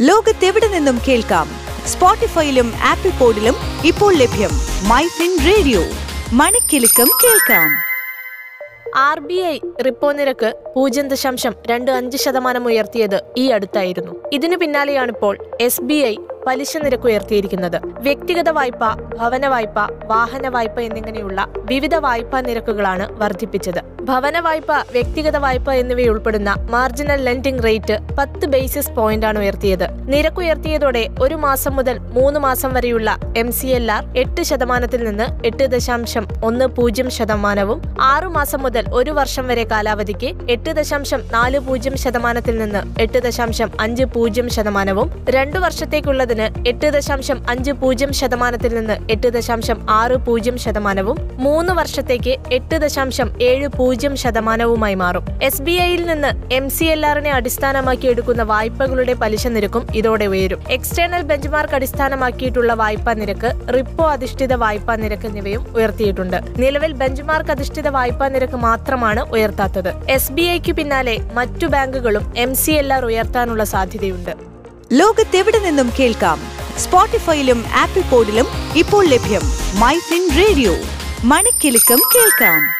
ലോകത്തെവിടെ നിന്നും കേൾക്കാം? സ്പോട്ടിഫൈയിലും ആപ്പിൾ പോഡിലും ഇപ്പോൾ ലഭ്യം മൈ ഫിൻ റേഡിയോ. മണിക്കെലക്കം കേൾക്കാം. ആർ ബി ഐ റിപ്പോ നിരക്ക് പൂജ്യം ദശാംശം രണ്ട് അഞ്ച് ശതമാനം ഉയർത്തിയത് ഈ അടുത്തായിരുന്നു. ഇതിനു പിന്നാലെയാണിപ്പോൾ എസ് ബി ഐ പലിശ നിരക്ക് ഉയർത്തിയിരിക്കുന്നത്. വ്യക്തിഗത വായ്പ ഭവന വായ്പ വാഹന വായ്പ എന്നിങ്ങനെയുള്ള വിവിധ വായ്പാ നിരക്കുകളാണ് വർദ്ധിപ്പിച്ചത്. ഭവന വായ്പ വ്യക്തിഗത വായ്പ എന്നിവയുൾപ്പെടുന്ന മാർജിനൽ ലെൻഡിംഗ് റേറ്റ് പത്ത് ബേസിസ് പോയിന്റാണ് ഉയർത്തിയത്. നിരക്കുയർത്തിയതോടെ ഒരു മാസം മുതൽ മൂന്ന് മാസം വരെയുള്ള എം സി എൽ ആർ എട്ട് ശതമാനത്തിൽ നിന്ന് എട്ട് ദശാംശം ഒന്ന് പൂജ്യം ശതമാനവും ആറു മാസം മുതൽ ഒരു വർഷം വരെ കാലാവധിക്ക് എട്ട് ദശാംശം നാല് പൂജ്യം ശതമാനത്തിൽ നിന്ന് എട്ട് ദശാംശം അഞ്ച് പൂജ്യം ശതമാനവും രണ്ടു വർഷത്തേക്കുള്ളതിന് എട്ട് ദശാംശം അഞ്ച് പൂജ്യം ശതമാനത്തിൽ നിന്ന് എട്ട് ദശാംശം ആറ് പൂജ്യം ശതമാനവും മൂന്ന് വർഷത്തേക്ക് എട്ട് ദശാംശം ഏഴ് പൂജ്യം ശതമാനവുമായി മാറും. എസ് ബി ഐയിൽ നിന്ന് എം സി എൽ ആറിനെ അടിസ്ഥാനമാക്കി എടുക്കുന്ന വായ്പകളുടെ പലിശ നിരക്കും ഇതോടെ ഉയരും. എക്സ്റ്റേണൽ ബെഞ്ച്മാർക്ക് അടിസ്ഥാനമാക്കിയിട്ടുള്ള വായ്പാ നിരക്ക് റിപ്പോ അധിഷ്ഠിത വായ്പാ നിരക്ക് എന്നിവയും ഉയർത്തിയിട്ടുണ്ട്. നിലവിൽ ബെഞ്ച്മാർക്ക് അധിഷ്ഠിത വായ്പാ നിരക്ക് മാത്രമാണ് ഉയർത്താത്തത്. എസ് ബി ഐക്ക് പിന്നാലെ മറ്റു ബാങ്കുകളും എം സി എൽ ആർ ഉയർത്താനുള്ള സാധ്യതയുണ്ട്. ലോകത്തെവിടെ നിന്നും കേൾക്കാം? സ്പോട്ടിഫൈയിലും ആപ്പിൾ പോഡിലും ഇപ്പോൾ ലഭ്യം മൈ ഫിൻ റേഡിയോ. മണിക്കെലക്കം കേൾക്കാം.